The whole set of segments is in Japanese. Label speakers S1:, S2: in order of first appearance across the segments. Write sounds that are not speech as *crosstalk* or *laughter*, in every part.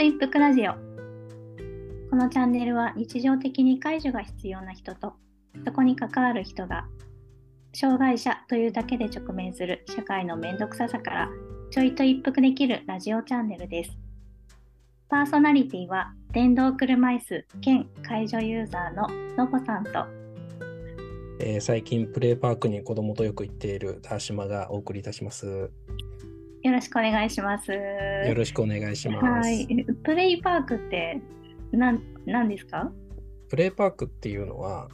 S1: と一服ラジオこのチャンネルは日常的に介助が必要な人とそこに関わる人が障害者というだけで直面する社会のめんどくささからちょいと一服できるラジオチャンネルですパーソナリティは電動車椅子兼介助ユーザーののぼさんと
S2: えー最近プレイパークに子供とよく行っている田島がお送りいたします。よ
S1: よろしくお願いします。
S2: ろしくお願いします。
S1: はい、プレイパークってなんなんですか？
S2: プレイパークっていうのは、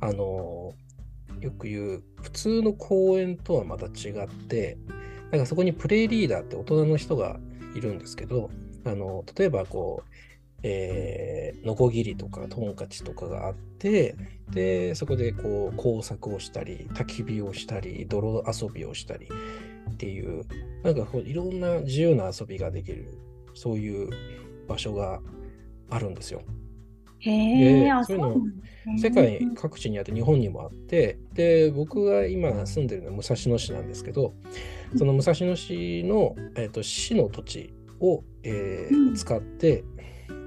S2: あのーよく言う普通の公園とはまた違って、なんかそこにプレイリーダーって大人の人がいるんですけど、あの例えばこう、えー、ノコギリとかトンカチとかがあって、で、そこでこう工作をしたり、焚き火をしたり、泥遊びをしたりっていう、なんかこういろんな自由な遊びができる、そういう場所があるんですよ。
S1: へえ、
S2: そういうの世界各地にあって日本にもあってで僕が今住んでるのは武蔵野市なんですけどその武蔵野市の、えー、と市の土地を、えー
S1: うん。
S2: 使って、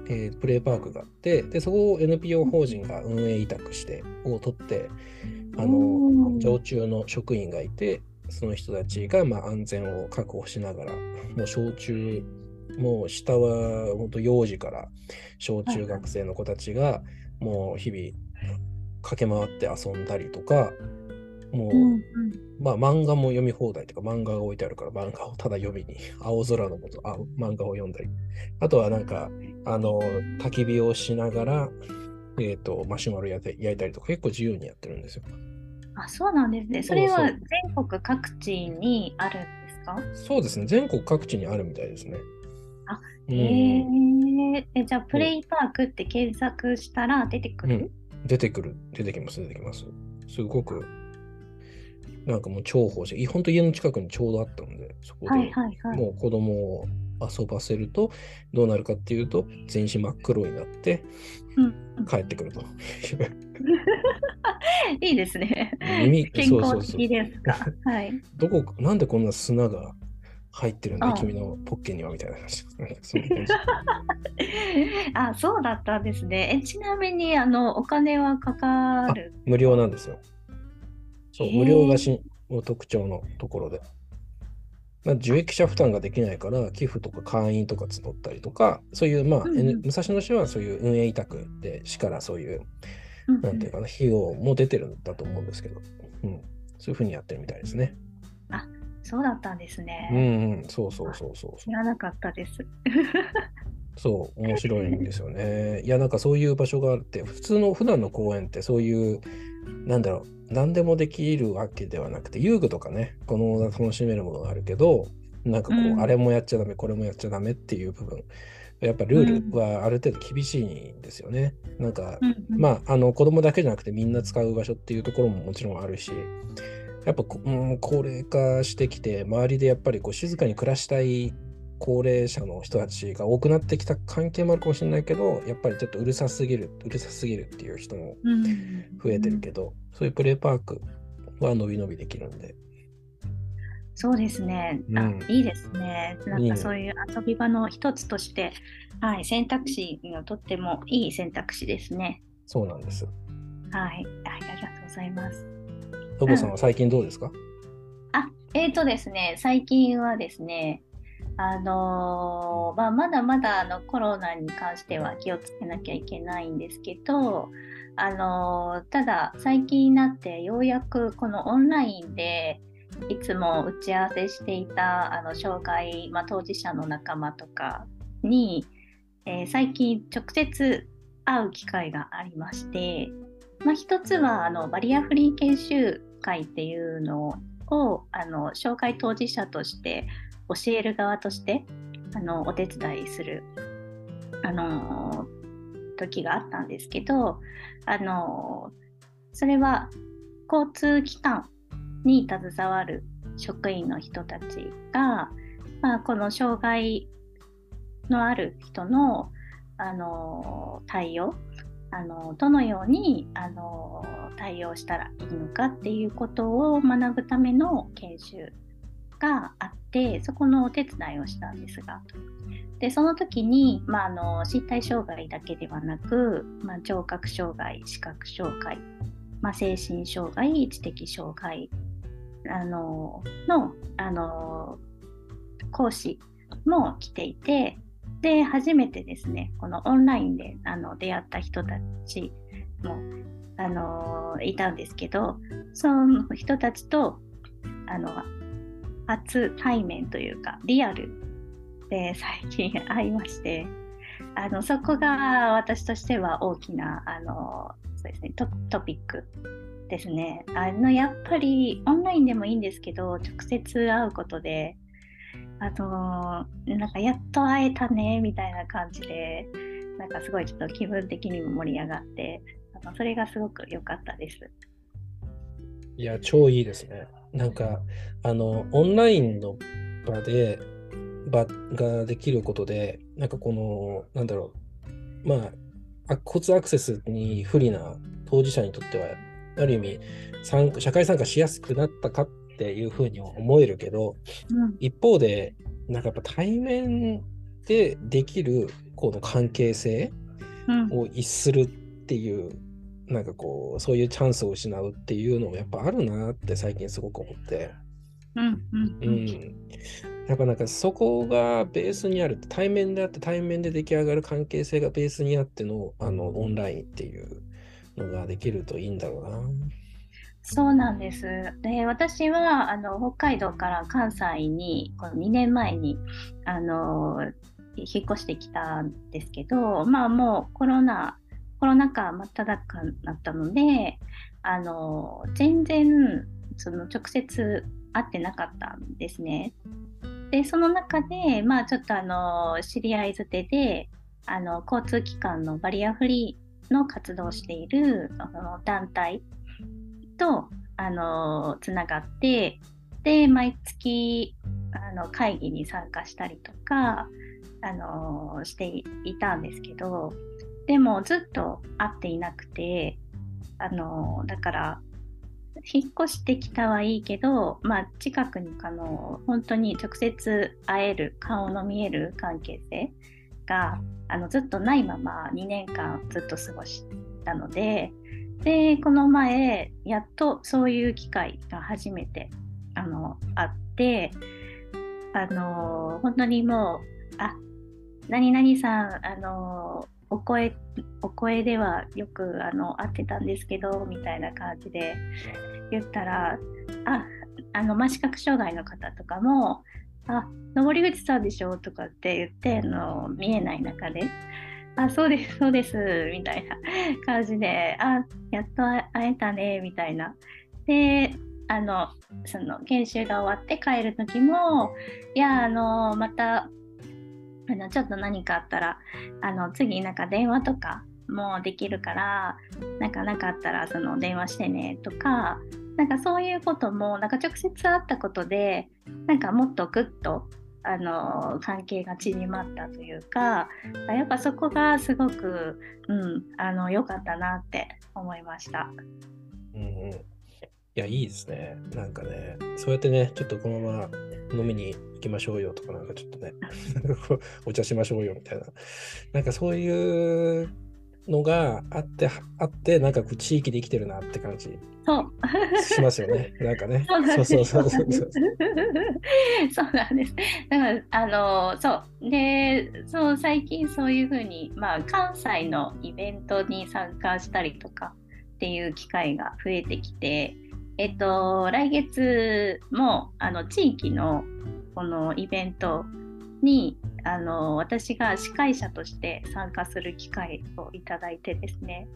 S2: えープレイパークがあってでそこを NPO 法人が運営委託してを取ってあの
S1: うん。
S2: 常駐の職員がいてその人たちが、まあ、安全を確保しながらもう小中もう下は本当幼児から小中学生の子たちがもう日々駆け回って遊んだりとかもう、
S1: うんうん
S2: まあ漫画も読み放題とか漫画が置いてあるから漫画をただ読みに青空のもとあ漫画を読んだりあとはなんかあの焚き火をしながらえっ、とマシュマロ焼いたりとか結構自由にやってるんですよ。
S1: あ、そうなんですね。それは全国各地にあるんですか？
S2: そうですね全国各地にあるみたいですね。
S1: あ
S2: うん
S1: へえ。え、じゃあプレイパークって検索したら出てくる？
S2: 出てくる、出てきます、出てきます。すごく、なんかもう重宝して、本当家の近くにちょうどあったので、そこで。もう子供を遊ばせると、どうなるかっていうと、全身真っ黒になって
S1: うん、
S2: 帰ってくると。*laughs*
S1: いいですね。
S2: 耳
S1: 健
S2: そうそうそう
S1: 康的ですか。はい。
S2: どこ、なんでこんな砂が入ってるんだ
S1: あ
S2: 君のポッケにはみたいな話。*laughs*
S1: あ、そうだったんですね。え、ちなみにあのお金はかかる？
S2: 無料なんですよ。そう、無料がし特徴のところで。まあ、受益者負担ができないから、寄付とか会員とか募ったりとか、そういう、まあ、
S1: うんうん
S2: 武蔵野市はそういう運営委託で、市からそういう、
S1: うん
S2: なんていうかな、費用も出てるんだと思うんですけど、うん、そういうふうにやってるみたいですね。
S1: そうだったんです
S2: うん
S1: ね。
S2: うん、そうそうそうそう
S1: 知らなかったです。
S2: そう、面白いんですよね。いや、なんかそういう場所があって、普通の普段の公園ってそういう、なんだろう、何でもできるわけではなくて、遊具とかね、この楽しめるものがあるけど、なんかこう、
S1: うん。
S2: あれもやっちゃダメ、これもやっちゃダメっていう部分、やっぱルールはある程度厳しいんですよね。なんか、
S1: うんうん。
S2: まあ、あの子供だけじゃなくてみんな使う場所っていうところももちろんあるし、やっぱこ、うん、高齢化してきて、周りでやっぱりこう静かに暮らしたい高齢者の人たちが多くなってきた関係もあるかもしれないけど、やっぱりちょっとうるさすぎる、うるさすぎるっていう人も
S1: うん
S2: 増えてるけど、そういうプレイパークは伸び伸びできるんで、
S1: そうですね。あ
S2: うん
S1: いいですね。ないんかそういう遊び場の一つとして、はい、選択肢がとってもいい選択肢ですね。
S2: そうなんです。
S1: はい、はい、ありがとうございます。
S2: トボさんは最近どうですか、
S1: あ、えーとですね、最近はですね、あのまあ、まだまだあのコロナに関しては気をつけなきゃいけないんですけど、あのただ最近になってようやくこのオンラインでいつも打ち合わせしていたあの障害、まあ、当事者の仲間とかに、えー最近直接会う機会がありまして、まあ、一つはあのバリアフリー研修会っていうのをあの障害当事者として教える側としてあのお手伝いするあの時があったんですけどあのそれは交通機関に携わる職員の人たちが、まあ、この障害のある人のあの対応あのどのようにあの対応したらいいのかっていうことを学ぶための研修があってそこのお手伝いをしたんですが。でその時に、まあ、あの身体障害だけではなく、まあ、聴覚障害視覚障害、まあ、精神障害知的障害あののあの講師も来ていてで初めてですねこのオンラインであの出会った人たちもあのいたんですけどその人たちとあの初対面というかリアルで最近会いましてあのそこが私としては大きなあのそうですねトピックですねあのやっぱりオンラインでもいいんですけど直接会うことであのなんかやっと会えたねみたいな感じでなんかすごいちょっと気分的にも盛り上がってあのそれがすごく良かったです。
S2: いや超いいですね。なんかあのオンラインの場で場ができることでなんかこのなんだろうまあ交通アクセスに不利な当事者にとってはある意味社会参加しやすくなったかっていうふうに思えるけど、うん、一方でなんかやっぱ対面でできるこの関係性を逸するっていう、うん、なんかこうそういうチャンスを失うっていうのもやっぱあるなって最近すごく思って。
S1: うん、うん、
S2: やっぱなんかそこがベースにある対面であって対面で出来上がる関係性がベースにあってのあのオンラインっていうのができるといいんだろうな。
S1: そうなんです。で、私はあの北海道から関西にこの2年前にあの引っ越してきたんですけど、まあもうコロナコロナ禍真っ只中になったので、あの全然その直接会ってなかったんですね。で、その中で、まあちょっとあの知り合いづてで、あの交通機関のバリアフリーの活動をしているあの団体とあのつながってで毎月あの会議に参加したりとかあのしていたんですけどでもずっと会っていなくてあのだから引っ越してきたはいいけど、まあ、近くにあの本当に直接会える顔の見える関係性があのずっとないまま2年間ずっと過ごしたのででこの前やっとそういう機会が初めてあのあってあの本当にもうあ何々さんあのお声お声ではよくあの会ってたんですけどみたいな感じで言ったらああの、まあ、視覚障害の方とかもあ登口さんでしょとかって言ってあの見えない中であ、そうです、そうです、みたいな感じで、あ、やっと会えたね、みたいな。で、あの、その研修が終わって帰る時も、いや、あの、また、あの、ちょっと何かあったら、あの、次なんか電話とかもできるから、なんかなかあったら、その電話してね、とか、なんかそういうことも、なんか直接会ったことで、なんかもっとグッとあの関係が縮まったというかやっぱそこがすごく良、うん、あのかったなって思いました。
S2: うんうん、いやいいですね。なんかねそうやってねちょっとこのまま飲みに行きましょうよとかなんかちょっとね *laughs* お茶しましょうよみたいななんかそういうのがあってあってなんかこう地域で生きてるなって感じしますよね。なんかね。*laughs* そうそうそうそうそう。*laughs*
S1: そうなんです。だからあのそうでそう最近そういうふうにまあ関西のイベントに参加したりとかっていう機会が増えてきて、えっと来月もあの地域のこのイベントにあの私が司会者として参加する機会をいただいてですね。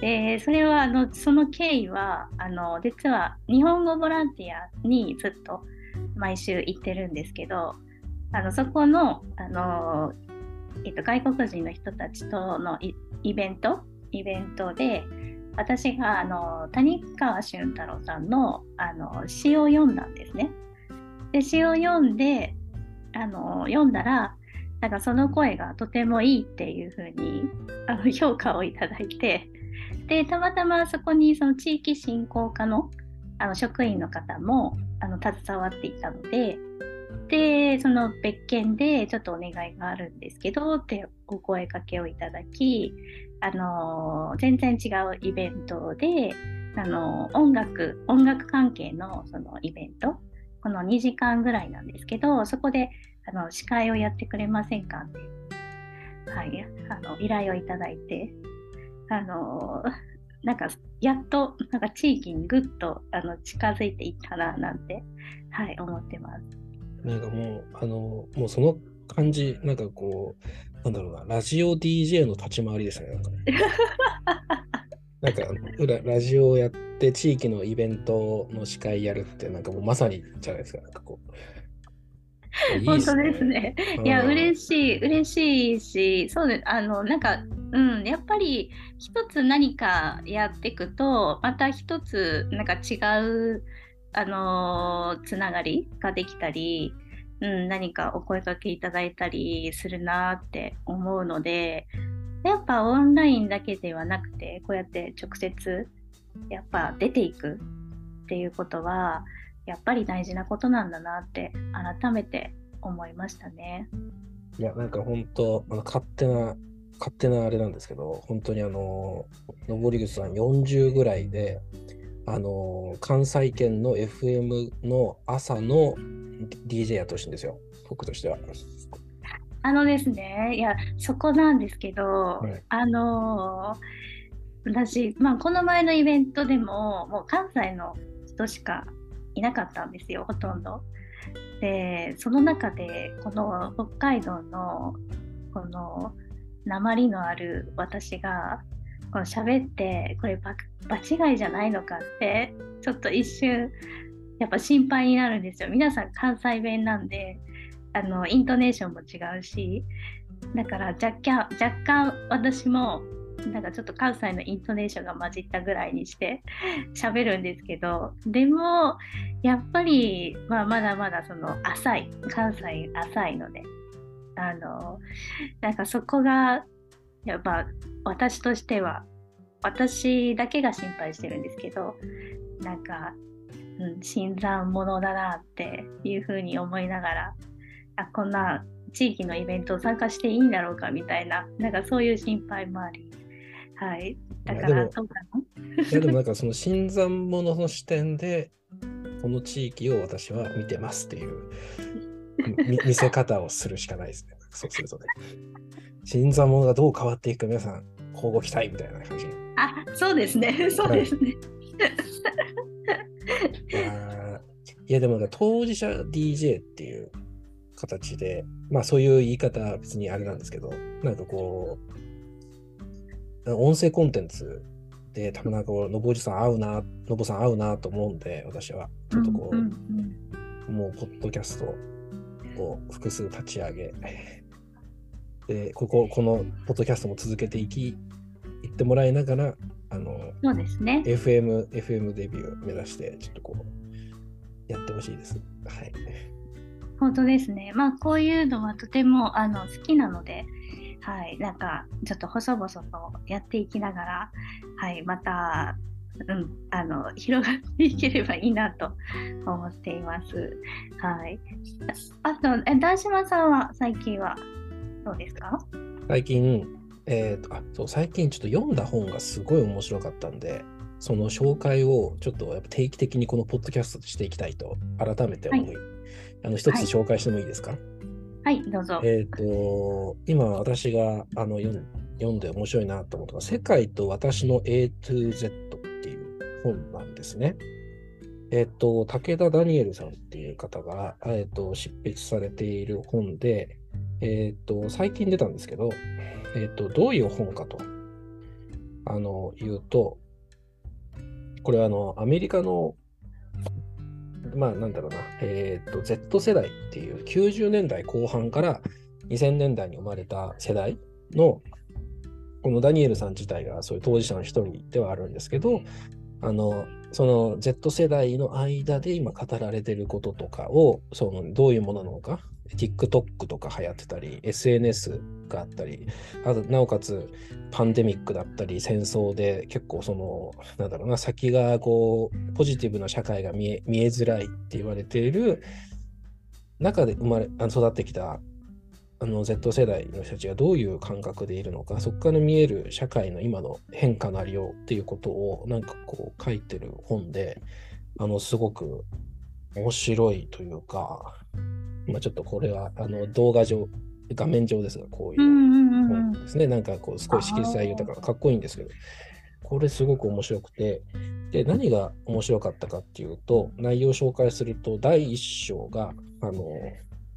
S1: でそれはあのその経緯はあの実は日本語ボランティアにずっと毎週行ってるんですけどあのそこのあの、えっと、外国人の人たちとのイベントイベントで私があの谷川俊太郎さんのあの詩を読んだんですね。で詩を読んであの読んだらなんかその声がとてもいいっていう風にあに評価をいただいてでたまたまそこにその地域振興課のあの職員の方もあの携わっていたのででその別件でちょっとお願いがあるんですけどってお声かけをいただきあの全然違うイベントであの音楽音楽関係のそのイベントこの2時間ぐらいなんですけどそこであの司会をやってくれませんかって。いう、はい、あの依頼をいただいて。あのなんかやっとなんか地域にぐっとあの近づいていったななんて、はい、思ってます。
S2: なんかもうあのもうその感じなんかこうなんだろうなラジオ DJ の立ち回りですねなんかね。なんかラジオをやって地域のイベントの司会やるってなんかもうまさにじゃないですか。なんかこう
S1: ね、本当ですね。いや、嬉しい、嬉しいし、そうです。あの、なんか、うん、やっぱり一つ何かやっていくと、また一つなんか違う、あのー、つながりができたり、うん、何かお声かけいただいたりするなって思うので、やっぱオンラインだけではなくて、こうやって直接、やっぱ出ていくっていうことは、やっぱり大事なことなんだなって改めて思いましたね。
S2: いや、なんか本当、あの勝手な、勝手なあれなんですけど、本当にあの、登口さん40ぐらいで、あの、関西圏の FM の朝の DJ やってほしいんですよ、僕としては。
S1: あのですね、いや、そこなんですけど、はい、あの私、まあ、この前のイベントでも、もう関西の人しかいなかったんですよほとんど。でその中でこの北海道のこの鉛のある私がこの喋ってこれ場違いじゃないのかってちょっと一瞬やっぱ心配になるんですよ。皆さん関西弁なんであのイントネーションも違うしだから若干若干私もなんかちょっと関西のイントネーションが混じったぐらいにして喋るんですけどでもやっぱり、まあ、まだまだその浅い関西浅いのであのなんかそこがやっぱ私としては私だけが心配してるんですけどなんか、うん、新参者だなっていうふうに思いながらあこんな地域のイベントを参加していいんだろうかみたいななんかそういう心配もありはい。だからどうか
S2: な？いやでもなんかその新参者の視点でこの地域を私は見てますっていう *laughs* 見せ方をするしかないですね。そうするとね。新参者がどう変わっていくか皆さん交互期待みたいな感じ。
S1: あ、そうですね。そうですね。
S2: はい、いやでも当事者 DJ っていう形で、まあそういう言い方は別にあれなんですけど、なんかこう、音声コンテンツで、多分なんかこう、のぼおじさん合うな、のぼさん合うなと思うんで、私は。ちょっとこう、うんうんうん、もう、ポッドキャストを複数立ち上げ、で、ここ、このポッドキャストも続けていき、いってもらいながら、あの、
S1: そうですね。
S2: FM、FM デビュー目指して、ちょっとこう、やってほしいです。はい。
S1: 本当ですね。まあ、こういうのはとてもあの好きなので、はい、なんかちょっと細々とやっていきながら、はい、また、うん、あの広がっていければいいなと思っています。はい、あと、えダ島さんは最近はどうですか？
S2: 最近、えーと、あそう最近ちょっと読んだ本がすごい面白かったんで、その紹介をちょっとやっぱ定期的にこのポッドキャストでしていきたいと改めて思い、はい、あの一つ紹介してもいいですか、はい
S1: はい、どうぞ。
S2: えっ、と、今私があの読んで面白いなと思ったのは、世界と私の A to Z っていう本なんですね。えっ、と、武田ダニエルさんっていう方が、えっ、と、執筆されている本で、えっ、と、最近出たんですけど、えっ、と、どういう本かと、あの、言うと、これはあの、アメリカのまあなんだろうな、えっ、ー、と、Z 世代っていう90年代後半から2000年代に生まれた世代の、このダニエルさん自体がそういう当事者の一人ではあるんですけど、あのその Z 世代の間で今語られてることとかをそのどういうものなのか TikTok とか流行ってたり SNS があったりあとなおかつパンデミックだったり戦争で結構そのなんだろうな先がこうポジティブな社会が見え見えづらいって言われている中で生まれ育ってきたあの Z 世代の人たちがどういう感覚でいるのか、そこから見える社会の今の変化なりようっていうことをなんかこう書いてる本で、あのすごく面白いというか、まあ、ちょっとこれはあの動画上、画面上ですが、こういう本ですね。なんかこう、すごい色彩豊かかっこいいんですけど、これすごく面白くて、で、何が面白かったかっていうと、内容を紹介すると、第1章が、あの、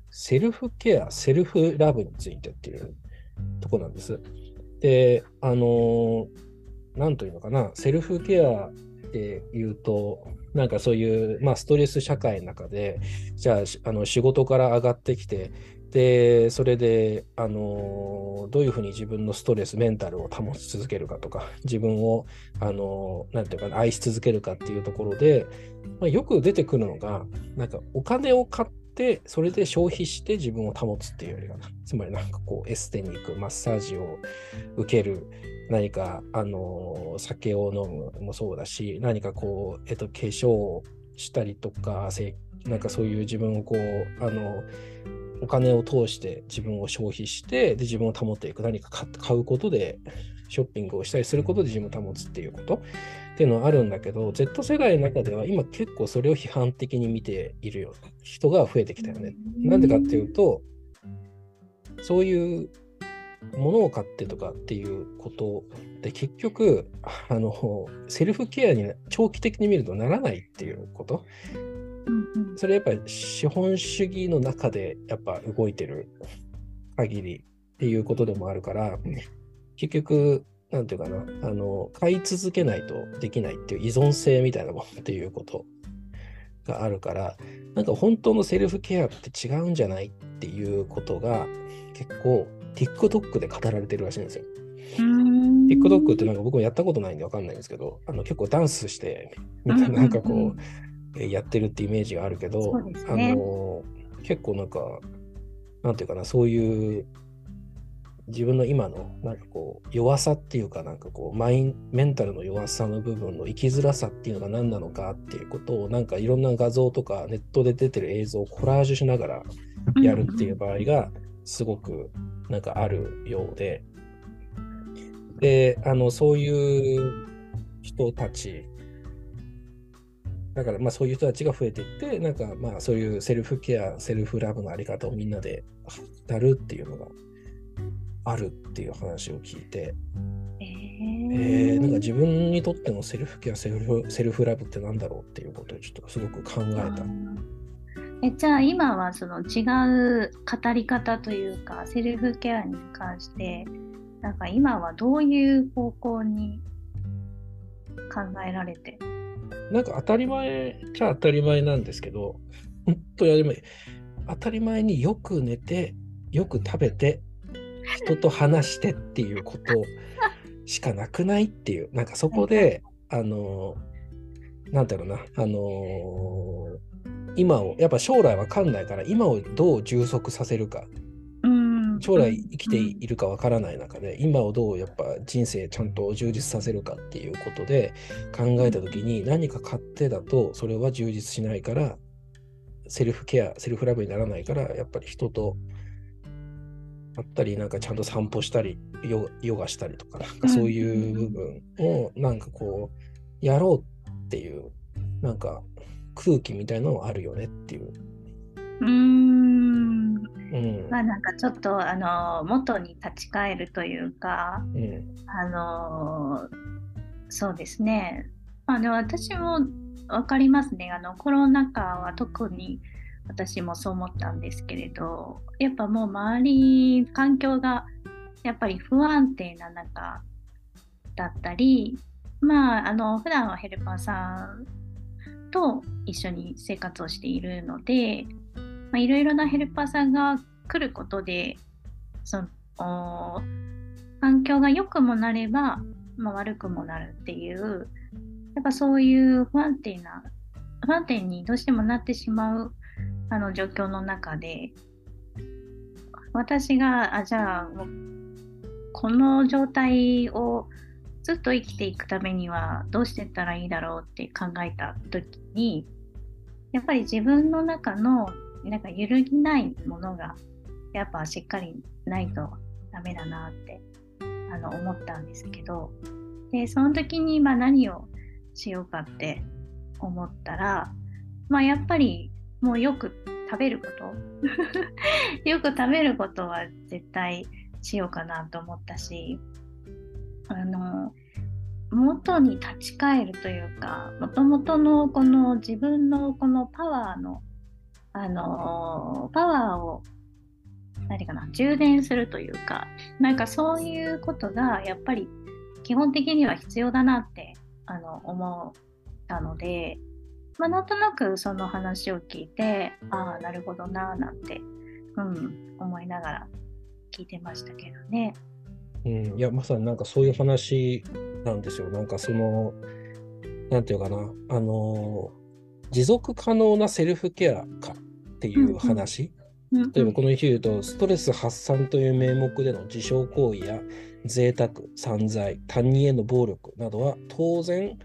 S2: セルフケア、セルフラブについてっていうとこなんです。で、あの、なんというのかな、セルフケアっていうと、なんかそういう、まあ、ストレス社会の中で、じゃあ、あの仕事から上がってきて、で、それで、あのどういうふうに自分のストレス、メンタルを保ち続けるかとか、自分を、あのなんていうかな、愛し続けるかっていうところで、まあ、よく出てくるのが、なんかお金を買って、それで消費して自分を保つっていうよりかな。つまりなんかこうエステに行く、マッサージを受ける、何か、あの、酒を飲むもそうだし、何かこう、えっと、化粧したりとか、なんかそういう自分をこう、あの、お金を通して自分を消費して、で、自分を保っていく。何か買うことで、ショッピングをしたりすることで自分を保つっていうことっていうのはあるんだけど、Z 世代の中では今結構それを批判的に見ているよ人が増えてきたよね。なんでかっていうと、そういう物を買ってとかっていうことで結局あのセルフケアに長期的に見るとならないっていうこと。それやっぱり資本主義の中でやっぱ動いてる限りっていうことでもあるから、結局なんていうかな、あの、買い続けないとできないっていう依存性みたいなものっていうこと。があるから、なんか本当のセルフケアって違うんじゃないっていうことが結構 TikTok で語られてるらしいんですよ。TikTok ってなんか僕もやったことないんでわかんないんですけど、あの結構ダンスして、みたいななんかこう、やってるってイメージがあるけど、ね、あの結構なんか、なんていうかな、そういう自分の今のなんかこう弱さっていうかなんかこうマインメンタルの弱さの部分の生きづらさっていうのが何なのかっていうことをなんかいろんな画像とかネットで出てる映像をコラージュしながらやるっていう場合がすごくなんかあるようで。であのそういう人たちだからまあそういう人たちが増えていってなんかまあそういうセルフケアセルフラブのあり方をみんなで語るっていうのがあるっていう話を聞いて、えー、えー、なんか自分にとってのセルフケアセルフセルフラブってなんだろうっていうことをちょっとすごく考えた。
S1: えじゃあ今はその違う語り方というかセルフケアに関してなんか今はどういう方向に考えられて？
S2: なんか当たり前じゃ当たり前なんですけど本当やり前当たり前によく寝てよく食べて人と話してっていうことしかなくないっていう、なんかそこで、あの、なんだろうな、あの今を、やっぱ将来わかんないから、今をどう充足させるか。将来生きているかわからない中で、今をどうやっぱ人生ちゃんと充実させるかっていうことで考えた時に何か勝手だとそれは充実しないからセルフケアセルフラブにならないからやっぱり人とあったり、なんかちゃんと散歩したり、ヨヨガしたりとか、なんかそういう部分を、なんかこう、やろうっていう、なんか空気みたいなのはあるよねっていう。
S1: うん。うん、まあなんかちょっとあの元に立ち返るというか、うん、あのそうですね。あの私も分かりますね。あのコロナ禍は特に私もそう思ったんですけれどやっぱもう周り環境がやっぱり不安定な中だったりまああの普段はヘルパーさんと一緒に生活をしているのでいろいろなヘルパーさんが来ることでその環境が良くもなれば、まあ、悪くもなるっていうやっぱそういう不安定な不安定にどうしてもなってしまうあの状況の中で私があじゃあこの状態をずっと生きていくためにはどうしていったらいいだろうって考えた時にやっぱり自分の中のなんか揺るぎないものがやっぱしっかりないとダメだなってあの思ったんですけどでその時にまあ何をしようかって思ったらまあやっぱりもうよく食べること？*laughs* よく食べることは絶対しようかなと思ったしあの元に立ち返るというかもともとのこの自分のこのパワーのあのパワーを何かな充電するというかなんかそういうことがやっぱり基本的には必要だなってあの思ったので、まあ、なんとなくその話を聞いてああなるほどなーなんて、うん、思いながら聞いてましたけどね。
S2: うん、いやまさになんかそういう話なんですよ。なんかそのなんていうかなあの持続可能なセルフケアかっていう話。うんうん、例えばこの日言うと、ストレス発散という名目での自傷行為や贅沢、散財、他人への暴力などは当然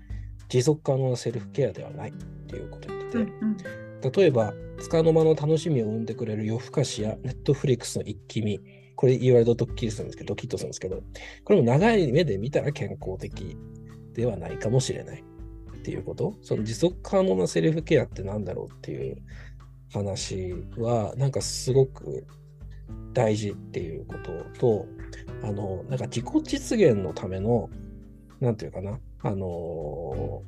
S2: 持続可能なセルフケアではないっていうことを言ってて、うんうん、例えば、つかの間の楽しみを生んでくれる夜更かしやネットフリックスの一気見、これ言われるとドッキリするんですけど、ドキッとするんですけど、これも長い目で見たら健康的ではないかもしれないっていうこと、その持続可能なセルフケアって何だろうっていう話は、なんかすごく大事っていうことと、あの、なんか自己実現のための、なんていうかな、あの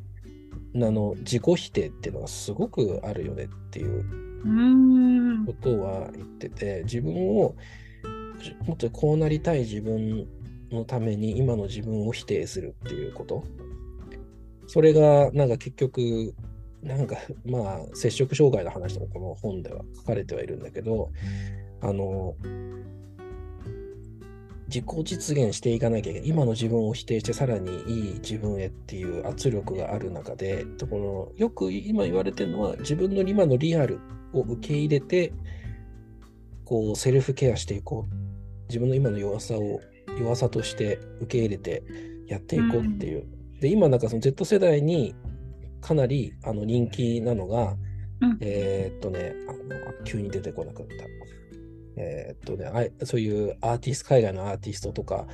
S2: あの自己否定っていうのがすごくあるよねっていうことは言ってて自分をもっとこうなりたい自分のために今の自分を否定するっていうこと。それがなんか結局なんかまあ摂食障害の話もこの本では書かれてはいるんだけどあの自己実現していかなきゃいけない。今の自分を否定してさらにいい自分へっていう圧力がある中でこのよく今言われてるのは自分の今のリアルを受け入れてこうセルフケアしていこう。自分の今の弱さを弱さとして受け入れてやっていこうっていう、うん、で今なんかその Z 世代にかなりあの人気なのが、うん、えー、っとねあの急に出てこなかったえー、っとねあそういうアーティスト海外のアーティストとか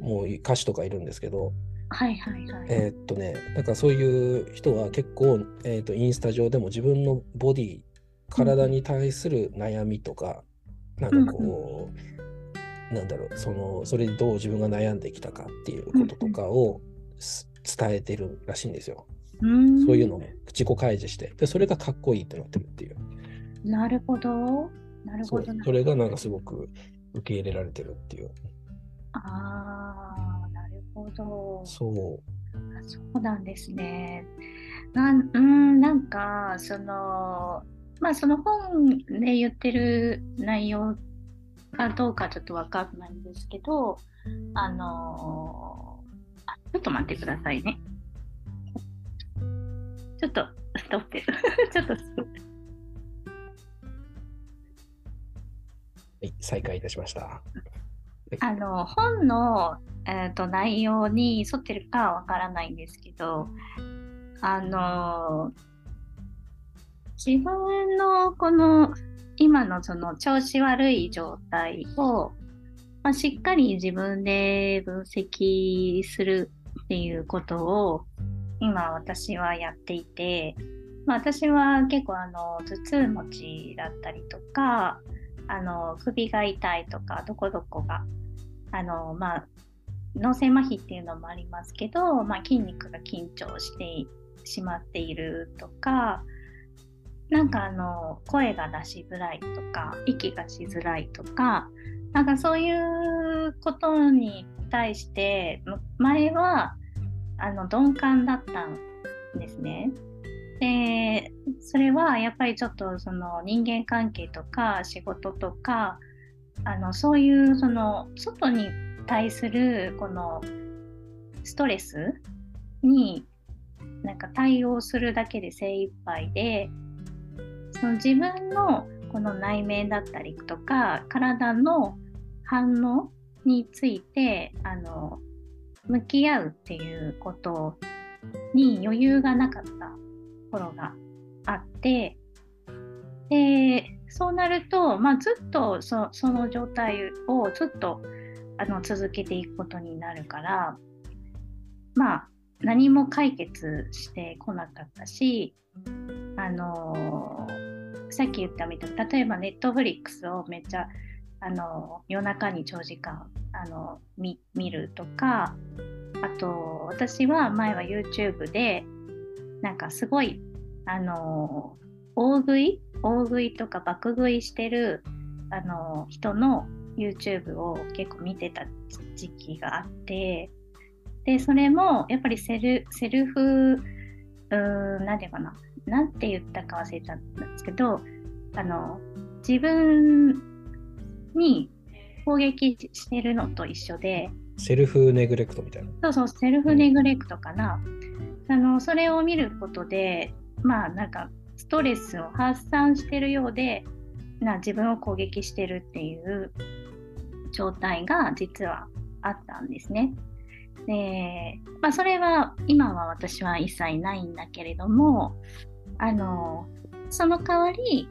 S2: もう歌手とかいるんですけど
S1: はいはいはい。
S2: えー、っとね、なんかそういう人は結構、えー、っとインスタ上でも自分のボディ、体に対する悩みとか、うん、なんかこう、うん、なんだろう、その、それでどう自分が悩んできたかっていうこととかを、伝えてるらしいんですよ。うん、そういうのを自己開示して、で、それがかっこいいってなってるっていう。
S1: なるほど。なるほど
S2: それがなんかすごく受け入れられてるっていう。
S1: ああ、なるほど。
S2: そう。
S1: そうなんですね。なんうんなんかそのまあその本で言ってる内容かどうかちょっとわかんないんですけど、あのあちょっと待ってくださいね。ちょっとストップ。*laughs* ちょっとストップ。
S2: い、再開いたしました。
S1: あの本の、えーと、内容に沿ってるかわからないんですけど、あの自分のこの今のその調子悪い状態を、まあ、しっかり自分で分析するっていうことを今私はやっていて、まあ、私は結構あの頭痛持ちだったりとかあの首が痛いとかどこどこがあの、まあ、脳性麻痺っていうのもありますけど、まあ、筋肉が緊張してしまっているとかなんかあの声が出しづらいとか息がしづらいとかなんかそういうことに対して前はあの鈍感だったんですね。でそれはやっぱりちょっとその人間関係とか仕事とかあのそういうその外に対するこのストレスになんか対応するだけで精一杯でその自分のこの内面だったりとか体の反応についてあの向き合うっていうことに余裕がなかった。頃があってでそうなると、まあ、ずっとその状態をずっとあの続けていくことになるからまあ何も解決してこなかったしあのー、さっき言ったみたいに例えばネットフリックスをめっちゃあの夜中に長時間あの見るとかあと私は前は YouTube でなんかすごいあの大食い大食いとか爆食いしてるあの人の YouTube を結構見てた時期があってでそれもやっぱりセルセルフ何て言うかな何て言ったか忘れちゃったんですけどあの自分に攻撃してるのと一緒で
S2: セルフネグレクトみたいな。
S1: そうそうセルフネグレクトかな、うん、あのそれを見ることでまあなんかストレスを発散してるようでな自分を攻撃してるっていう状態が実はあったんですね。で、まあ、それは今は私は一切ないんだけれどもあのその代わり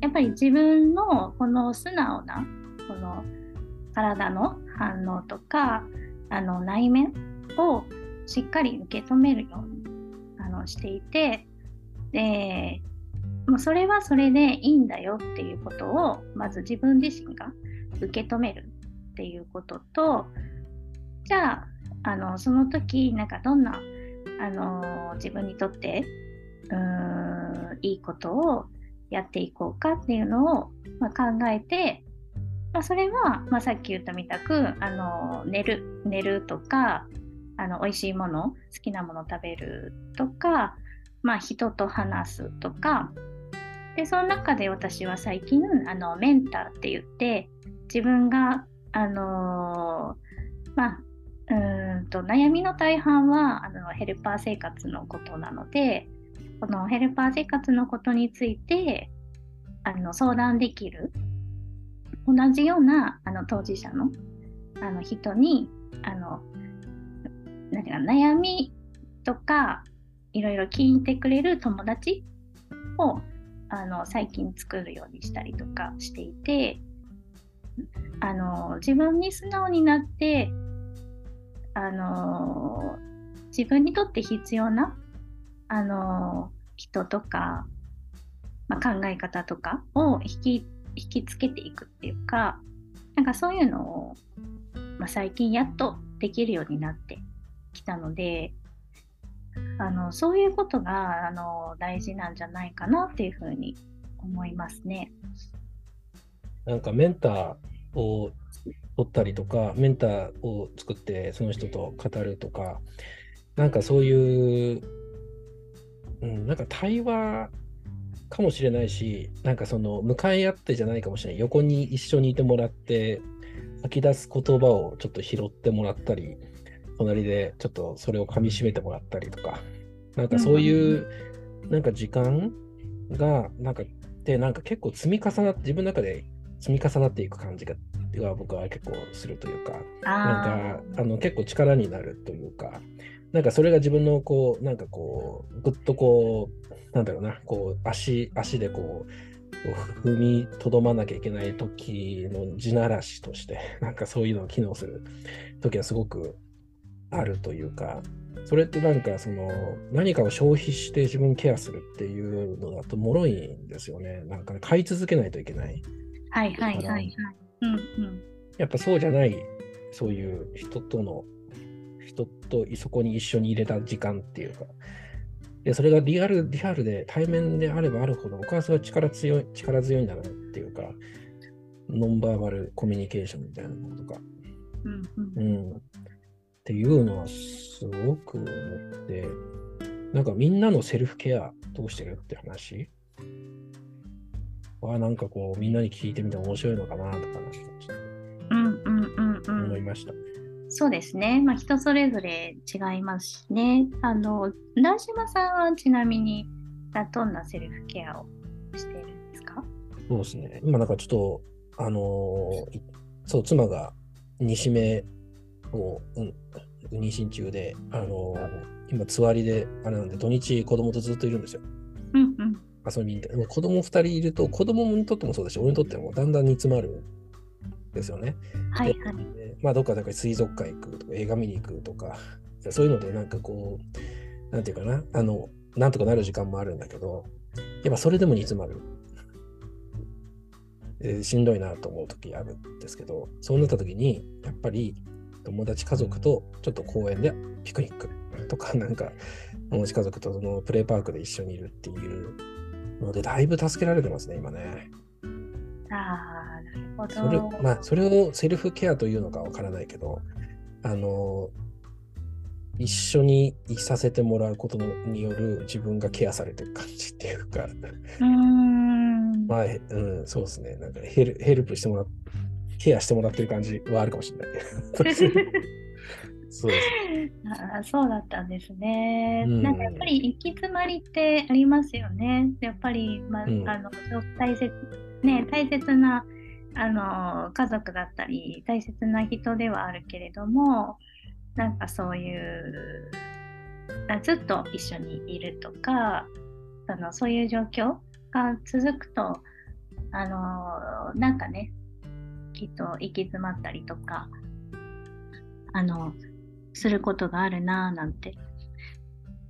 S1: やっぱり自分のこの素直なこの体の反応とかあの内面をしっかり受け止めるようにあのしていてでもうそれはそれでいいんだよっていうことをまず自分自身が受け止めるっていうこととじゃああのその時なんかどんなあの自分にとってうーんいいことをやっていこうかっていうのを、まあ、考えて、まあ、それは、まあ、さっき言ったみたくあの寝る寝るとかあの美味しいもの好きなもの食べるとか、まあ、人と話すとか。でその中で私は最近あのメンターって言って自分があのー、まあうんと悩みの大半はあのヘルパー生活のことなのでこのヘルパー生活のことについてあの相談できる同じようなあの当事者のあの人にあのなんていうか悩みとかいろいろ聞いてくれる友達をあの最近作るようにしたりとかしていてあの自分に素直になってあの自分にとって必要なあの人とか、まあ、考え方とかを引き引きつけていくっていうかなんかそういうのを、まあ、最近やっとできるようになってきたのであのそういうことがあの大事なんじゃないかなっていうふうに思いますね。
S2: なんかメンターを取ったりとか、メンターを作ってその人と語るとか、なんかそういう、うん、なんか対話かもしれないし、なんかその向かい合ってじゃないかもしれない。横に一緒にいてもらって、吐き出す言葉をちょっと拾ってもらったり、隣でちょっとそれをかみしめてもらったりとか、なんかそういう、なんか時間が、なんか、で、なんか結構積み重なって、自分の中で積み重なっていく感じがが僕は結構するというか、なんかあの結構力になるというか、なんかそれが自分のこう、なんかこう、ぐっとこう、なんだろうな、こう足、足でこう、踏みとどまなきゃいけない時の地ならしとして、なんかそういうのを機能する時はすごくあるというか、それってなんかその何かを消費して自分ケアするっていうのだと脆いんですよね。なんか、ね、買い続けないといけない。
S1: はいはいはいはい。うんうん、
S2: やっぱそうじゃないそういう人との人とそこに一緒に入れた時間っていうかでそれがリアルリアルで対面であればあるほど僕はそれは力強い力強いんだなっていうかノンバーバルコミュニケーションみたいなものとか、
S1: うん、うん、
S2: っていうのはすごく思ってなんかみんなのセルフケアどうしてるって話？はなんかこうみんなに聞いてみて面白いのかなとか
S1: うんうんうんうん、
S2: 思いました。
S1: そうですね。まあ、人それぞれ違いますしね。あの、浦島さんはちなみに、どんなセルフケアをしているんですか？
S2: そうですね。今なんかちょっと、あのーそう、妻が西目を、うん、妊娠中で、あのー今、つわりで、あれなんで、土日子供とずっといるんですよ。
S1: うんうん。
S2: 遊びに行って。子供2人いると、子供にとってもそうだし、俺にとってもだんだん煮詰まるんですよね。
S1: はいはい。
S2: でまあ、どっかなんか水族館行くとか、映画見に行くとか、そういうので、なんかこう、なんていうかな、あの、なんとかなる時間もあるんだけど、やっぱそれでも煮詰まる。でしんどいなと思う時あるんですけど、そうなった時に、やっぱり友達家族とちょっと公園でピクニックとか、*laughs* なんか、友達家族とそのプレイパークで一緒にいるっていうので、だいぶ助けられてますね、今ね。
S1: ああ、なるほど。
S2: それまあ、それをセルフケアというのかわからないけど、あの、一緒にいさせてもらうことによる自分がケアされてる感じっていうか、
S1: うーん。
S2: まあ、へうん、そうですね。なんかヘルヘルプしてもらっ、ケアしてもらってる感じはあるかもしれない。*laughs* そうです。
S1: あーそうだったんですね。
S2: うん
S1: なんかやっぱり行き詰まりってありますよね。やっぱり、まあ
S2: うん
S1: あの大切ね大切なあの家族だったり大切な人ではあるけれども、なんかそういうあずっと一緒にいるとか、そのそういう状況が続くと、あのなんかねきっと行き詰まったりとか。あのすることがあるなぁなんて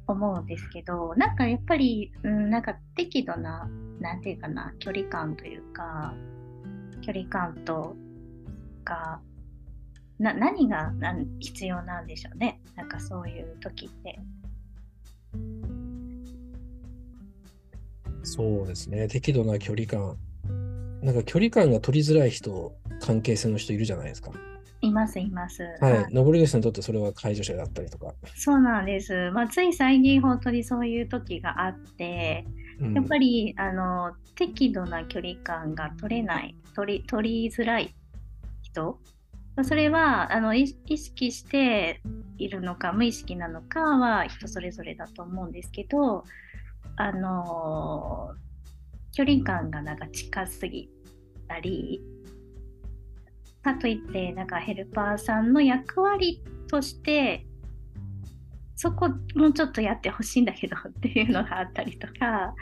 S1: 思うんですけど、なんかやっぱり、うん、なんか適度な、なんていうかな、距離感というか、距離感とか、な何がなん必要なんでしょうね。なんかそういう時って。
S2: そうですね。適度な距離感。なんか距離感が取りづらい人、関係性の人いるじゃないですか。
S1: います、います。
S2: はい。登口さんにとってそれは介助者だったりとか。
S1: そうなんです。まあ、つい最近本当にそういう時があって、
S2: うん
S1: やっぱりあの適度な距離感が取れない、取り取りづらい人、まあそれはあの意意識しているのか、無意識なのかは人それぞれだと思うんですけど、あの距離感がなんか近すぎたり、かといってなんかヘルパーさんの役割としてそこもうちょっとやってほしいんだけどっていうのがあったりとか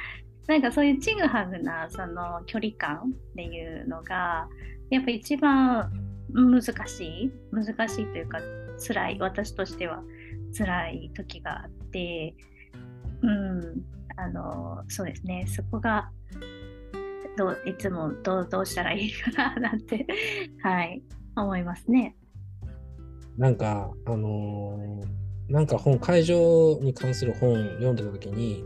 S1: なんかそういうちぐはぐなその距離感っていうのがやっぱ一番難しい難しいというか辛い私としては辛い時があってうんあのそうですね。そこがどういつもどうどうしたらいいかななんて *laughs* はい思いますね。
S2: なんか、あのーなんか本、会場に関する本読んでた時に、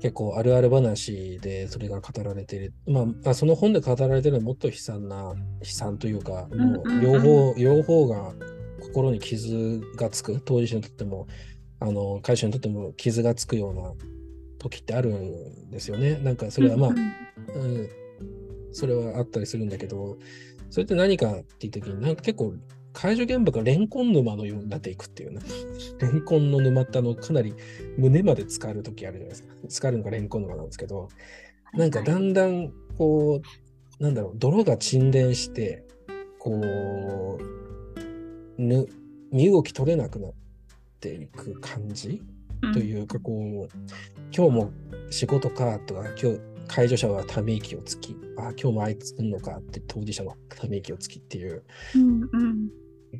S2: 結構あるある話でそれが語られている。まあ、あその本で語られているのはもっと悲惨な、悲惨というか、もう両方、両方が心に傷がつく、当事者にとっても、あの、会社にとっても傷がつくような時ってあるんですよね。なんかそれはまあ、
S1: うん
S2: それはあったりするんだけど、それって何かっていう時に、なんか結構、解除現場がレンコン沼のようになっていくっていうね。*laughs* レンコンの沼ってあの、かなり胸まで浸かる時あるじゃないですか。浸かるのがレンコン沼なんですけど、なんかだんだん、こう、なんだろう、泥が沈殿して、こう、ぬ身動き取れなくなっていく感じ？というか、こう、今日も仕事かとか、今日、介助者はため息をつき、あ、今日もあいつ来んのかって当事者のため息をつきっていう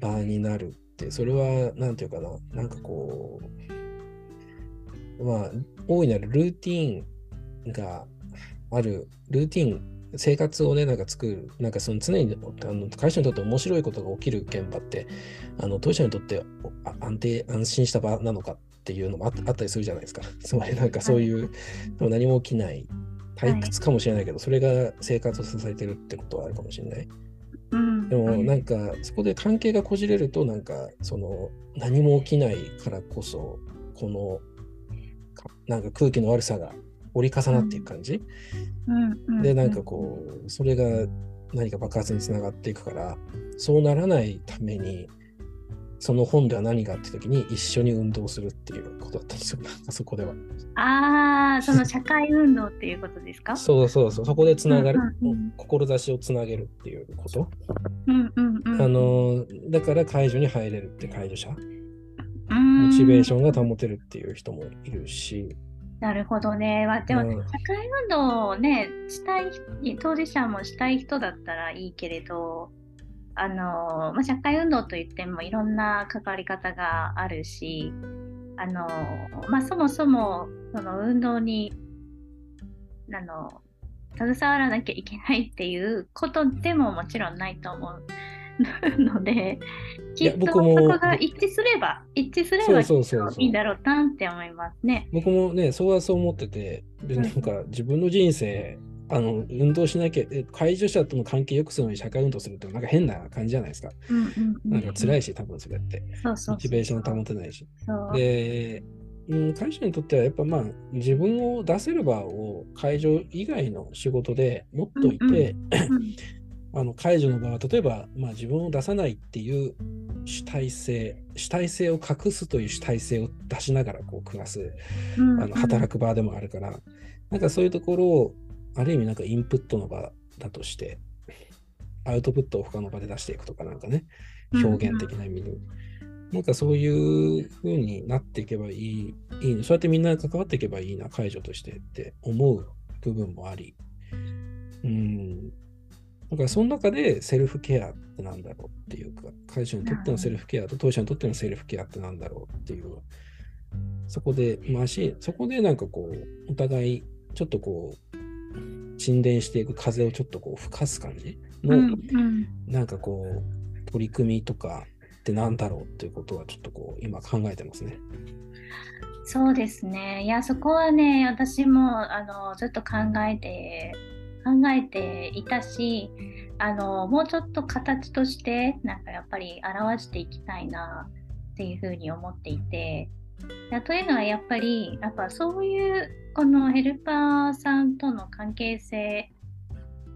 S2: 場になるって、それは、なんていうかな、なんかこう、まあ、大いなるルーティーンがある、ルーティーン、生活をね、なんか作る、なんかその常にあの会社にとって面白いことが起きる現場って、あの当事者にとってあ安定、安心した場なのかっていうのもああったりするじゃないですか。つまりなんかそういう、でも何も起きない、退屈かもしれないけど、それが生活を支えてるってことはあるかもしれない。
S1: うん。
S2: でも
S1: うん
S2: なんかそこで関係がこじれるとなんかその何も起きないからこそこのかなんか空気の悪さが折り重なっていく感じ、
S1: うん。うん。
S2: でなんかこうそれが何か爆発につながっていくからそうならないためにその本では何がって時に一緒に運動するっていうことだったんですよ、*laughs* そこでは。
S1: ああ、その社会運動っていうことですか？*laughs*
S2: そうそうそう、そこでつながる、
S1: うんうんうん。
S2: 志をつなげるっていうこと。
S1: うんうんうん。
S2: あのだから解除に入れるって解除者、
S1: モ
S2: モチベーションが保てるっていう人もいるし、
S1: なるほどね。まあ、でも、
S2: うん。
S1: 社会運動をね、したい、当事者もしたい人だったらいいけれど、あの、まあ、社会運動といってもいろんな関わり方があるし、あの、まあ、そもそも、その運動に、あの、携わらなきゃいけないっていうことでももちろんないと思うので、きっとそこが一致すれば、一致すればいいんだろうなって思いますね。
S2: 僕もね、そうはそう思ってて、別になんか自分の人生、あの運動しなきゃ、え介助者との関係良くするのに社会運動するってなんか変な感じじゃないですか。
S1: うんうんうん
S2: なんか辛いし、多分それって。モチベーション保てないし。で、うん、会社にとってはやっぱまあ自分を出せる場を会場以外の仕事で持っといて、
S1: うん
S2: あの解除の場は例えば、まあ、自分を出さないっていう主体性主体性を隠すという主体性を出しながらこう暮らす
S1: うん
S2: あの働く場でもあるから、なんかそういうところをある意味なんかインプットの場だとしてアウトプットを他の場で出していくとかなんかね表現的な意味で、なんかそういう風になっていけばいいいいね。そうやってみんな関わっていけばいいな解除としてって思う部分もあり。うん。だからその中でセルフケアってなんだろうっていうか会社にとってのセルフケアと当社にとってのセルフケアってなんだろうっていう。そこでまあしそこでなんかこうお互いちょっとこう沈殿していく風をちょっとこう吹かす感じの、
S1: うんうん
S2: なんかこう取り組みとかってなんだろうっていうことはちょっとこう今考えてますね。
S1: そうですね。いや、そこはね、私もあのずっと考えて、考えていたし、あのもうちょっと形として、なんかやっぱり表していきたいなっていうふうに思っていて、というのはやっぱり、やっぱそういうこのヘルパーさんとの関係性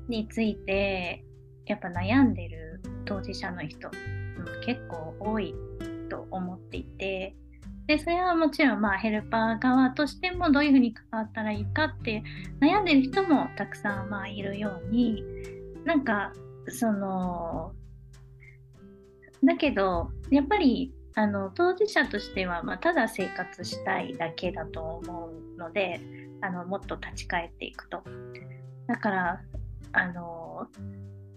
S1: について、やっぱ悩んでる当事者の人、うん結構多いと思っていて、でそれはもちろんまあヘルパー側としてもどういうふうに関わったらいいかって悩んでる人もたくさんまあいるようになんかそのだけどやっぱりあの当事者としては、まあ、ただ生活したいだけだと思うのであのもっと立ち返っていくと。だからあの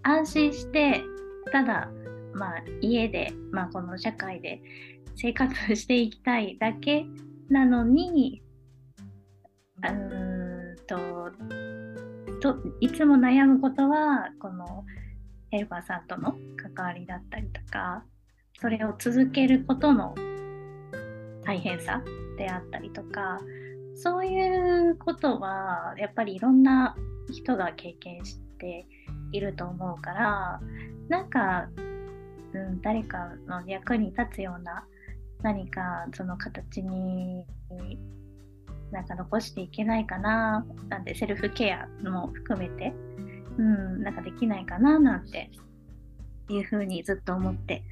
S1: 安心してただ、まあ、家で、まあ、この社会で生活していきたいだけなのにうんとといつも悩むことはこのヘルパーさんとの関わりだったりとかそれを続けることの大変さであったりとかそういうことはやっぱりいろんな人が経験していると思うからなんか、うん、誰かの役に立つような何かその形になんか残していけないかななんでセルフケアも含めて、うん、なんかできないかななんていうふうにずっと思って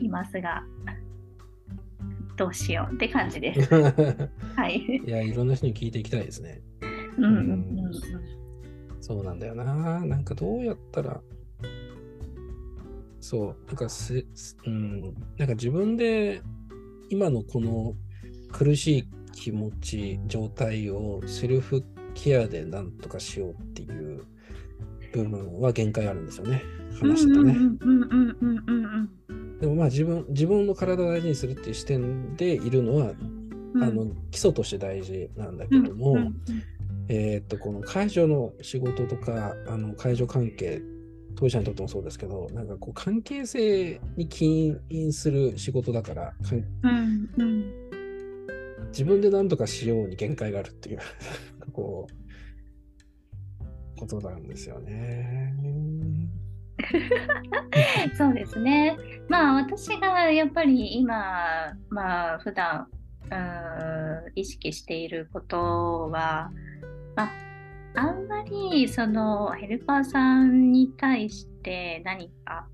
S1: いますがどうしようって感じです。*laughs* はい。
S2: いや、いろんな人に聞いていきたいですね。
S1: うんうん
S2: そうなんだよな。なんかどうやったら、そう、なんかせ、うん、なんか自分で今のこの苦しい気持ち、状態をセルフケアでなんとかしようっていう部分は限界あるんですよね。話してたね。
S1: うんうんうんうんうんうん
S2: でもまあ自分、自分の体を大事にするっていう視点でいるのは、
S1: うん。
S2: あの基礎として大事なんだけども、
S1: うんうん
S2: えーっと、この介助の仕事とか、あの介助関係、当事者にとってもそうですけど、なんかこう関係性に起因する仕事だから、
S1: うんうん。
S2: 自分で何とかしように限界があるっていう、*laughs* こう、ことなんですよね。*laughs*
S1: そうですね。まあ私がやっぱり今、まあ普段うーん意識していることは、まあ、あんまりそのヘルパーさんに対して何か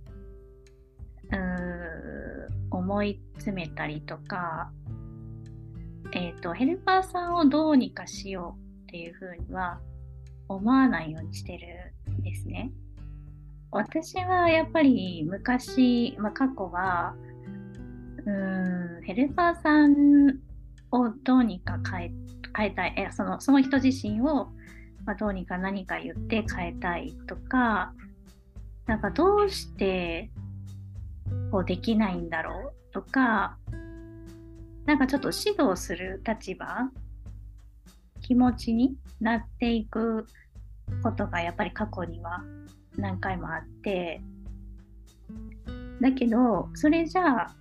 S1: 思い詰めたりとか、えーと、ヘルパーさんをどうにかしようっていうふうには思わないようにしてるんですね。私はやっぱり昔、まあ、過去はうんヘルパーさんをどうにか変え変えたい。えそのその人自身を、まあ、どうにか何か言って変えたいとかなんかどうしてこうできないんだろうとかなんかちょっと指導する立場気持ちになっていくことがやっぱり過去には何回もあってだけどそれじゃあ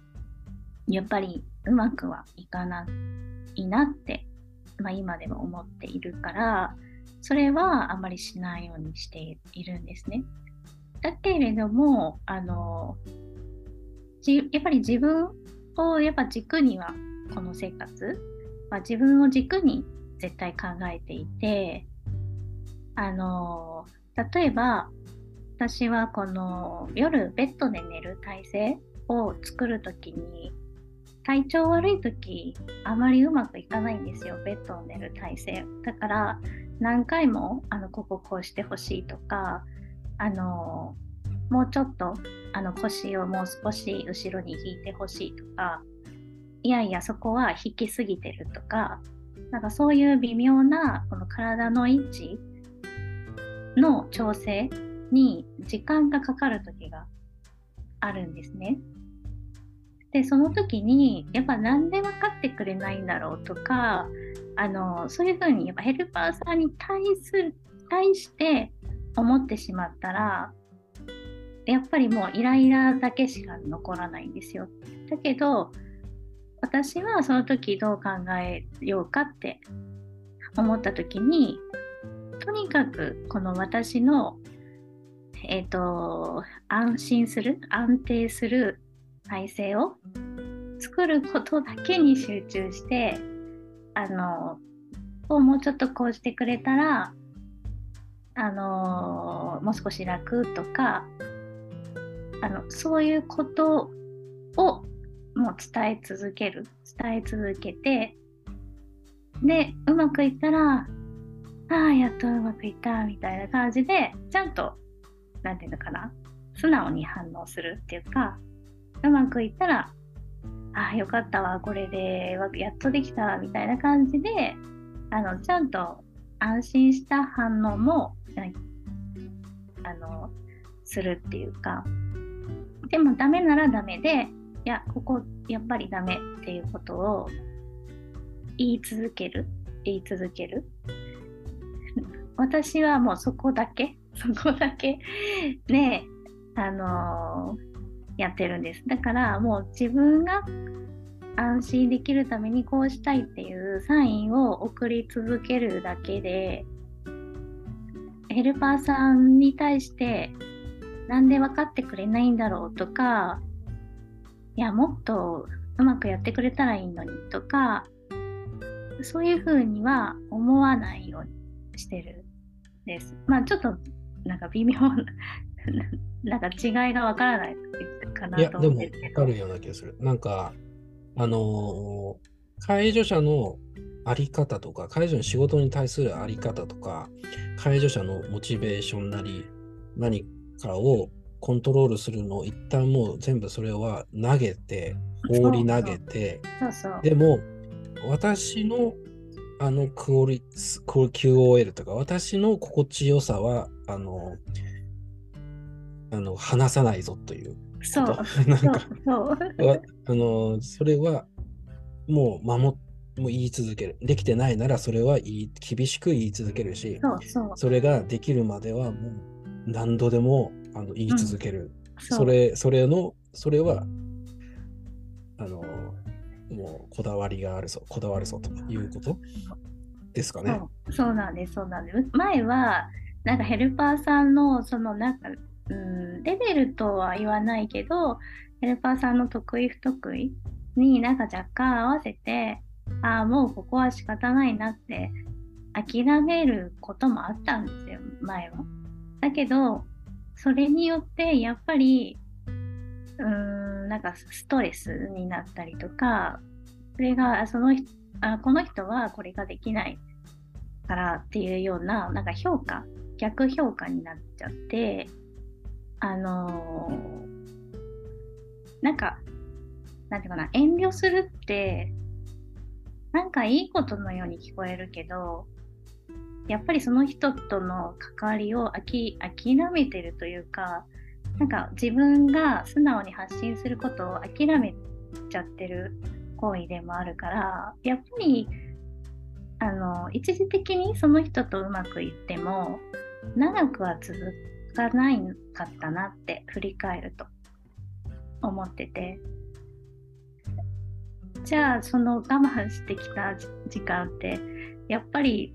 S1: やっぱりうまくはいかないなって、まあ、今でも思っているからそれはあまりしないようにしているんですね。だけれどもあのやっぱり自分をやっぱ軸にはこの生活、まあ、自分を軸に絶対考えていてあの例えば私はこの夜ベッドで寝る体勢を作る時に体調悪い時あまりうまくいかないんですよ。ベッドを寝る体勢だから何回もあのこここうしてほしいとかあのもうちょっとあの腰をもう少し後ろに引いてほしいとかいやいやそこは引きすぎてるとかなんかそういう微妙なこの体の位置の調整に時間がかかる時があるんですね。でその時にやっぱなんで分かってくれないんだろうとかあのそういうふうにやっぱヘルパーさんに対する対して思ってしまったらやっぱりもうイライラだけしか残らないんですよ。だけど私はその時どう考えようかって思った時にとにかくこの私のえっ、ー、と安心する安定する体制を作ることだけに集中してあのをもうちょっとこうしてくれたらあのもう少し楽とかあのそういうことをもう伝え続ける伝え続けてでうまくいったらああやっとうまくいったみたいな感じでちゃんと何て言うのかな？素直に反応するっていうかうまくいったらああよかったわこれでやっとできたわみたいな感じであのちゃんと安心した反応もあのするっていうか。でもダメならダメでいやここやっぱりダメっていうことを言い続ける？言い続ける？私はもうそこだけ *laughs* そこだけねあのー、やってるんですだからもう自分が安心できるためにこうしたいっていうサインを送り続けるだけでヘルパーさんに対してなんで分かってくれないんだろうとかいやもっとうまくやってくれたらいいのにとかそういうふうには思わないようにしてるんです。まあちょっとなんか微妙な *laughs* なんか違いがわからないかなと思
S2: って。いやでもわかるような気がする。なんかあのー、介助者のあり方とか、介助の仕事に対するあり方とか、介助者のモチベーションなり、何かをコントロールするのを一旦もう全部それは投げて、放り投げて、でも私のあのクオリ QOL とか私の心地よさはあのあの話さないぞという
S1: そう。*laughs*
S2: なんかあのそれはもう守もう言い続ける。できてないならそれは言い厳しく言い続けるし
S1: そうそう、
S2: それができるまではもう何度でもあの言い続ける。うん、そそれ、それの、それは、あの、もうこだわりがあるぞ、こだわるぞということですかね。
S1: そうなんです、そうなんです。前は、なんかヘルパーさんの、そのなんか、うん、レベルとは言わないけど、ヘルパーさんの得意不得意になんか若干合わせて、ああ、もうここは仕方ないなって諦めることもあったんですよ、前は。だけど、それによってやっぱり、うーんなんかストレスになったりとかそれがそのあこの人はこれができないからっていうようななんか評価逆評価になっちゃってあのー、なんかなんていうかな遠慮するってなんかいいことのように聞こえるけどやっぱりその人との関わりを諦めてるというかなんか自分が素直に発信することを諦めちゃってる行為でもあるからやっぱりあの一時的にその人とうまくいっても長くは続かないかったなって振り返ると。思ってて。じゃあその我慢してきた時間ってやっぱり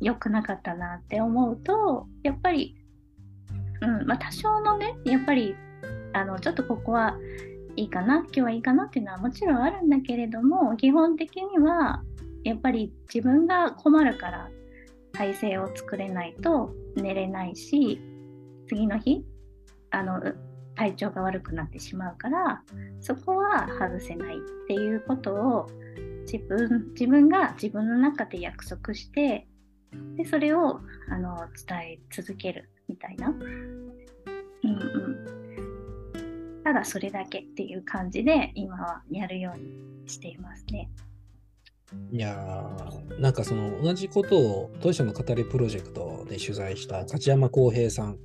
S1: 良くなかったなって思うとやっぱり、うんまあ、多少のねやっぱりあのちょっとここはいいかな今日はいいかなっていうのはもちろんあるんだけれども基本的にはやっぱり自分が困るから体勢を作れないと寝れないし次の日あの体調が悪くなってしまうからそこは外せないっていうことを自分自分が自分の中で約束してでそれをあの伝え続けるみたいな、うんうん、ただそれだけっていう感じで今はやるようにしていますね。
S2: いやーなんかその同じことを当社の語りプロジェクトで取材した勝山康平さん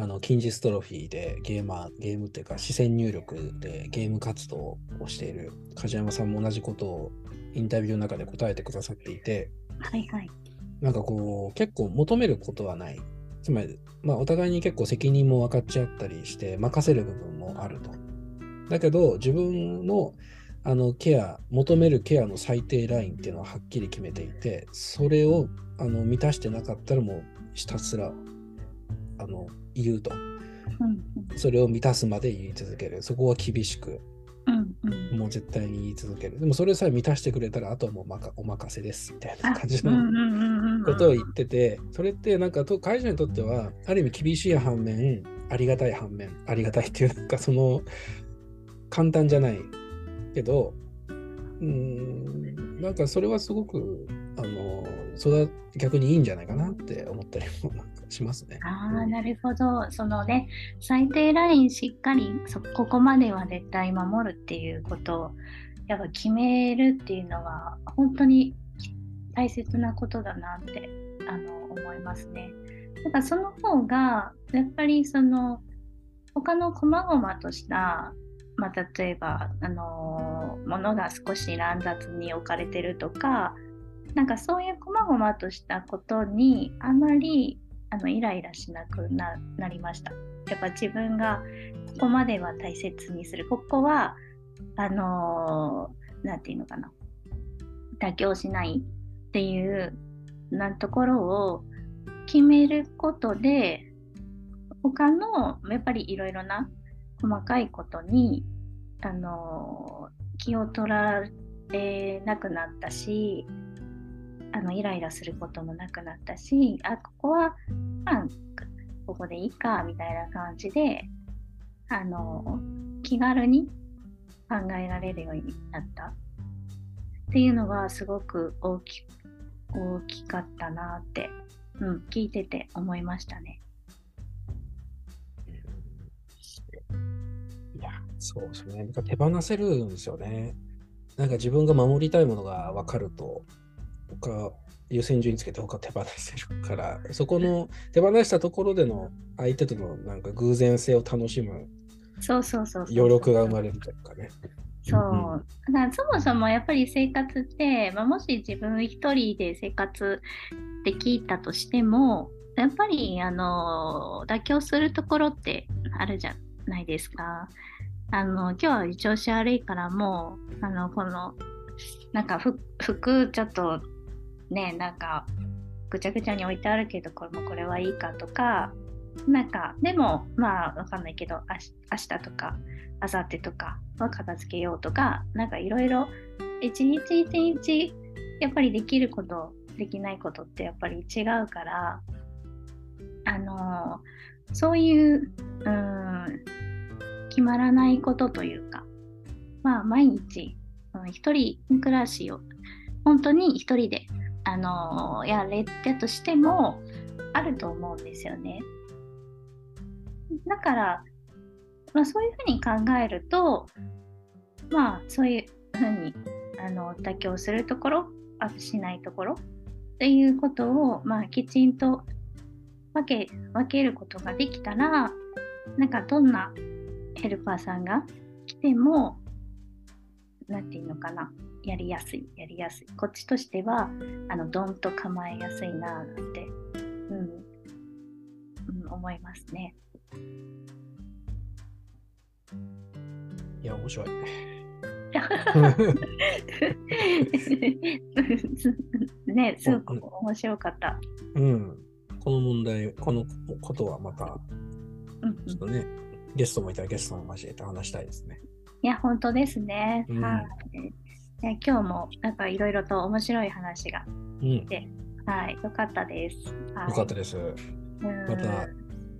S2: あの近日トロフィーでゲーマーゲームっていうか視線入力でゲーム活動をしている梶山さんも同じことをインタビューの中で答えてくださっていて、
S1: はいはい、
S2: なんかこう結構求めることはない。つまり、まあ、お互いに結構責任も分かっちゃったりして任せる部分もあると。だけど自分のあのケア求めるケアの最低ラインっていうのははっきり決めていてそれをあの満たしてなかったらもうひたすらあの言うと、それを満たすまで言い続ける。そこは厳しく、もう絶対に言い続ける。でもそれさえ満たしてくれたらあとはもうお任せですみたいな感じのことを言っててそれってなんかと会社にとってはある意味厳しい反面ありがたい反面ありがたいっていうなんかその簡単じゃないけどうんなんかそれはすごくあのそれは逆にいいんじゃないかなって思ったりもしますね。
S1: ああ、なるほど。そのね、最低ラインしっかりそここまでは絶対守るっていうことをやっぱ決めるっていうのは本当に大切なことだなってあの思いますね。だからその方がやっぱりその他の細々としたまあ、例えば、あのー、物が少し乱雑に置かれてるとかなんかそういう細々としたことにあまりあのイライラしなくなりました。やっぱ自分がここまでは大切にする。ここは、あのー、て言うのかな。妥協しないっていうなところを決めることで、他のやっぱりいろいろな細かいことに、あの、気を取られなくなったし、あのイライラすることもなくなったしあここはまあここでいいかみたいな感じであの気軽に考えられるようになったっていうのはすごく大き大きかったなって、うん、聞いてて思いましたね。
S2: そうですね。なんか手放せるんですよね。なんか自分が守りたいものが分かると、他優先順位つけて他手放せるからそこの手放したところでの相手とのなんか偶然性を楽しむ
S1: そうそうそう
S2: 余力が生まれるというかね。
S1: そう、だからそもそもやっぱり生活って、まあ、もし自分一人で生活できたとしてもやっぱりあの妥協するところってあるじゃないですか。あの今日は調子悪いからもうあのこのなんか服ちょっとねなんかぐちゃぐちゃに置いてあるけどこれもこれはいいかとかなんかでもまあわかんないけど明日とか明後日とかは片付けようとかなんかいろいろ一日一日やっぱりできることできないことってやっぱり違うからあのそういううん決まらないことというか、まあ、毎日、一人暮らしを本当に一人で、あのやれたとしてもあると思うんですよね。だから、まあ、そういうふうに考えると、まあ、そういうふうにあの妥協するところ、あとしないところっていうことを、まあ、きちんと分け分けることができたら、なんかどんなヘルパーさんが来ても、なんていうのかな、やりやすい、やりやすい。こっちとしては、あの、どんと構えやすいな、なんて、うん、うん、思いますね。
S2: いや、面白い。*laughs*
S1: ね、すごく面白かった。
S2: うん。この問題、このことはまた、ちょっとね、ゲストもいたらゲストも交えて話したいですね。
S1: いや、本当ですね。うん、はい。今日もなんかいろいろと面白い話がで、うん、はい、よかったです。はい、
S2: よかったです。また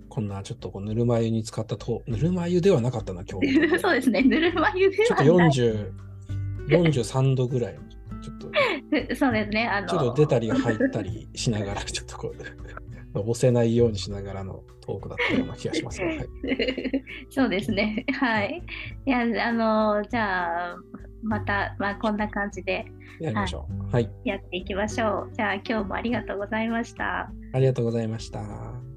S2: こんなちょっとこうぬるま湯に使ったと、ぬるま湯ではなかったな、今
S1: 日。*laughs* そうですね、ぬるま湯で
S2: はちょっと40、43度ぐらい、ちょっ
S1: と、*laughs* そうですね、あ
S2: のちょっと出たり入ったりしながら、ちょっとこう、*laughs* 押せないようにしながらのトークだったような気がします、はい、*laughs*
S1: そうですね、はい。いや、あの、じゃあ、また、まあ、こんな感じで
S2: やりましょう。はい。
S1: やっていきましょう。じゃあ、今日もありがとうございました。
S2: ありがとうございました。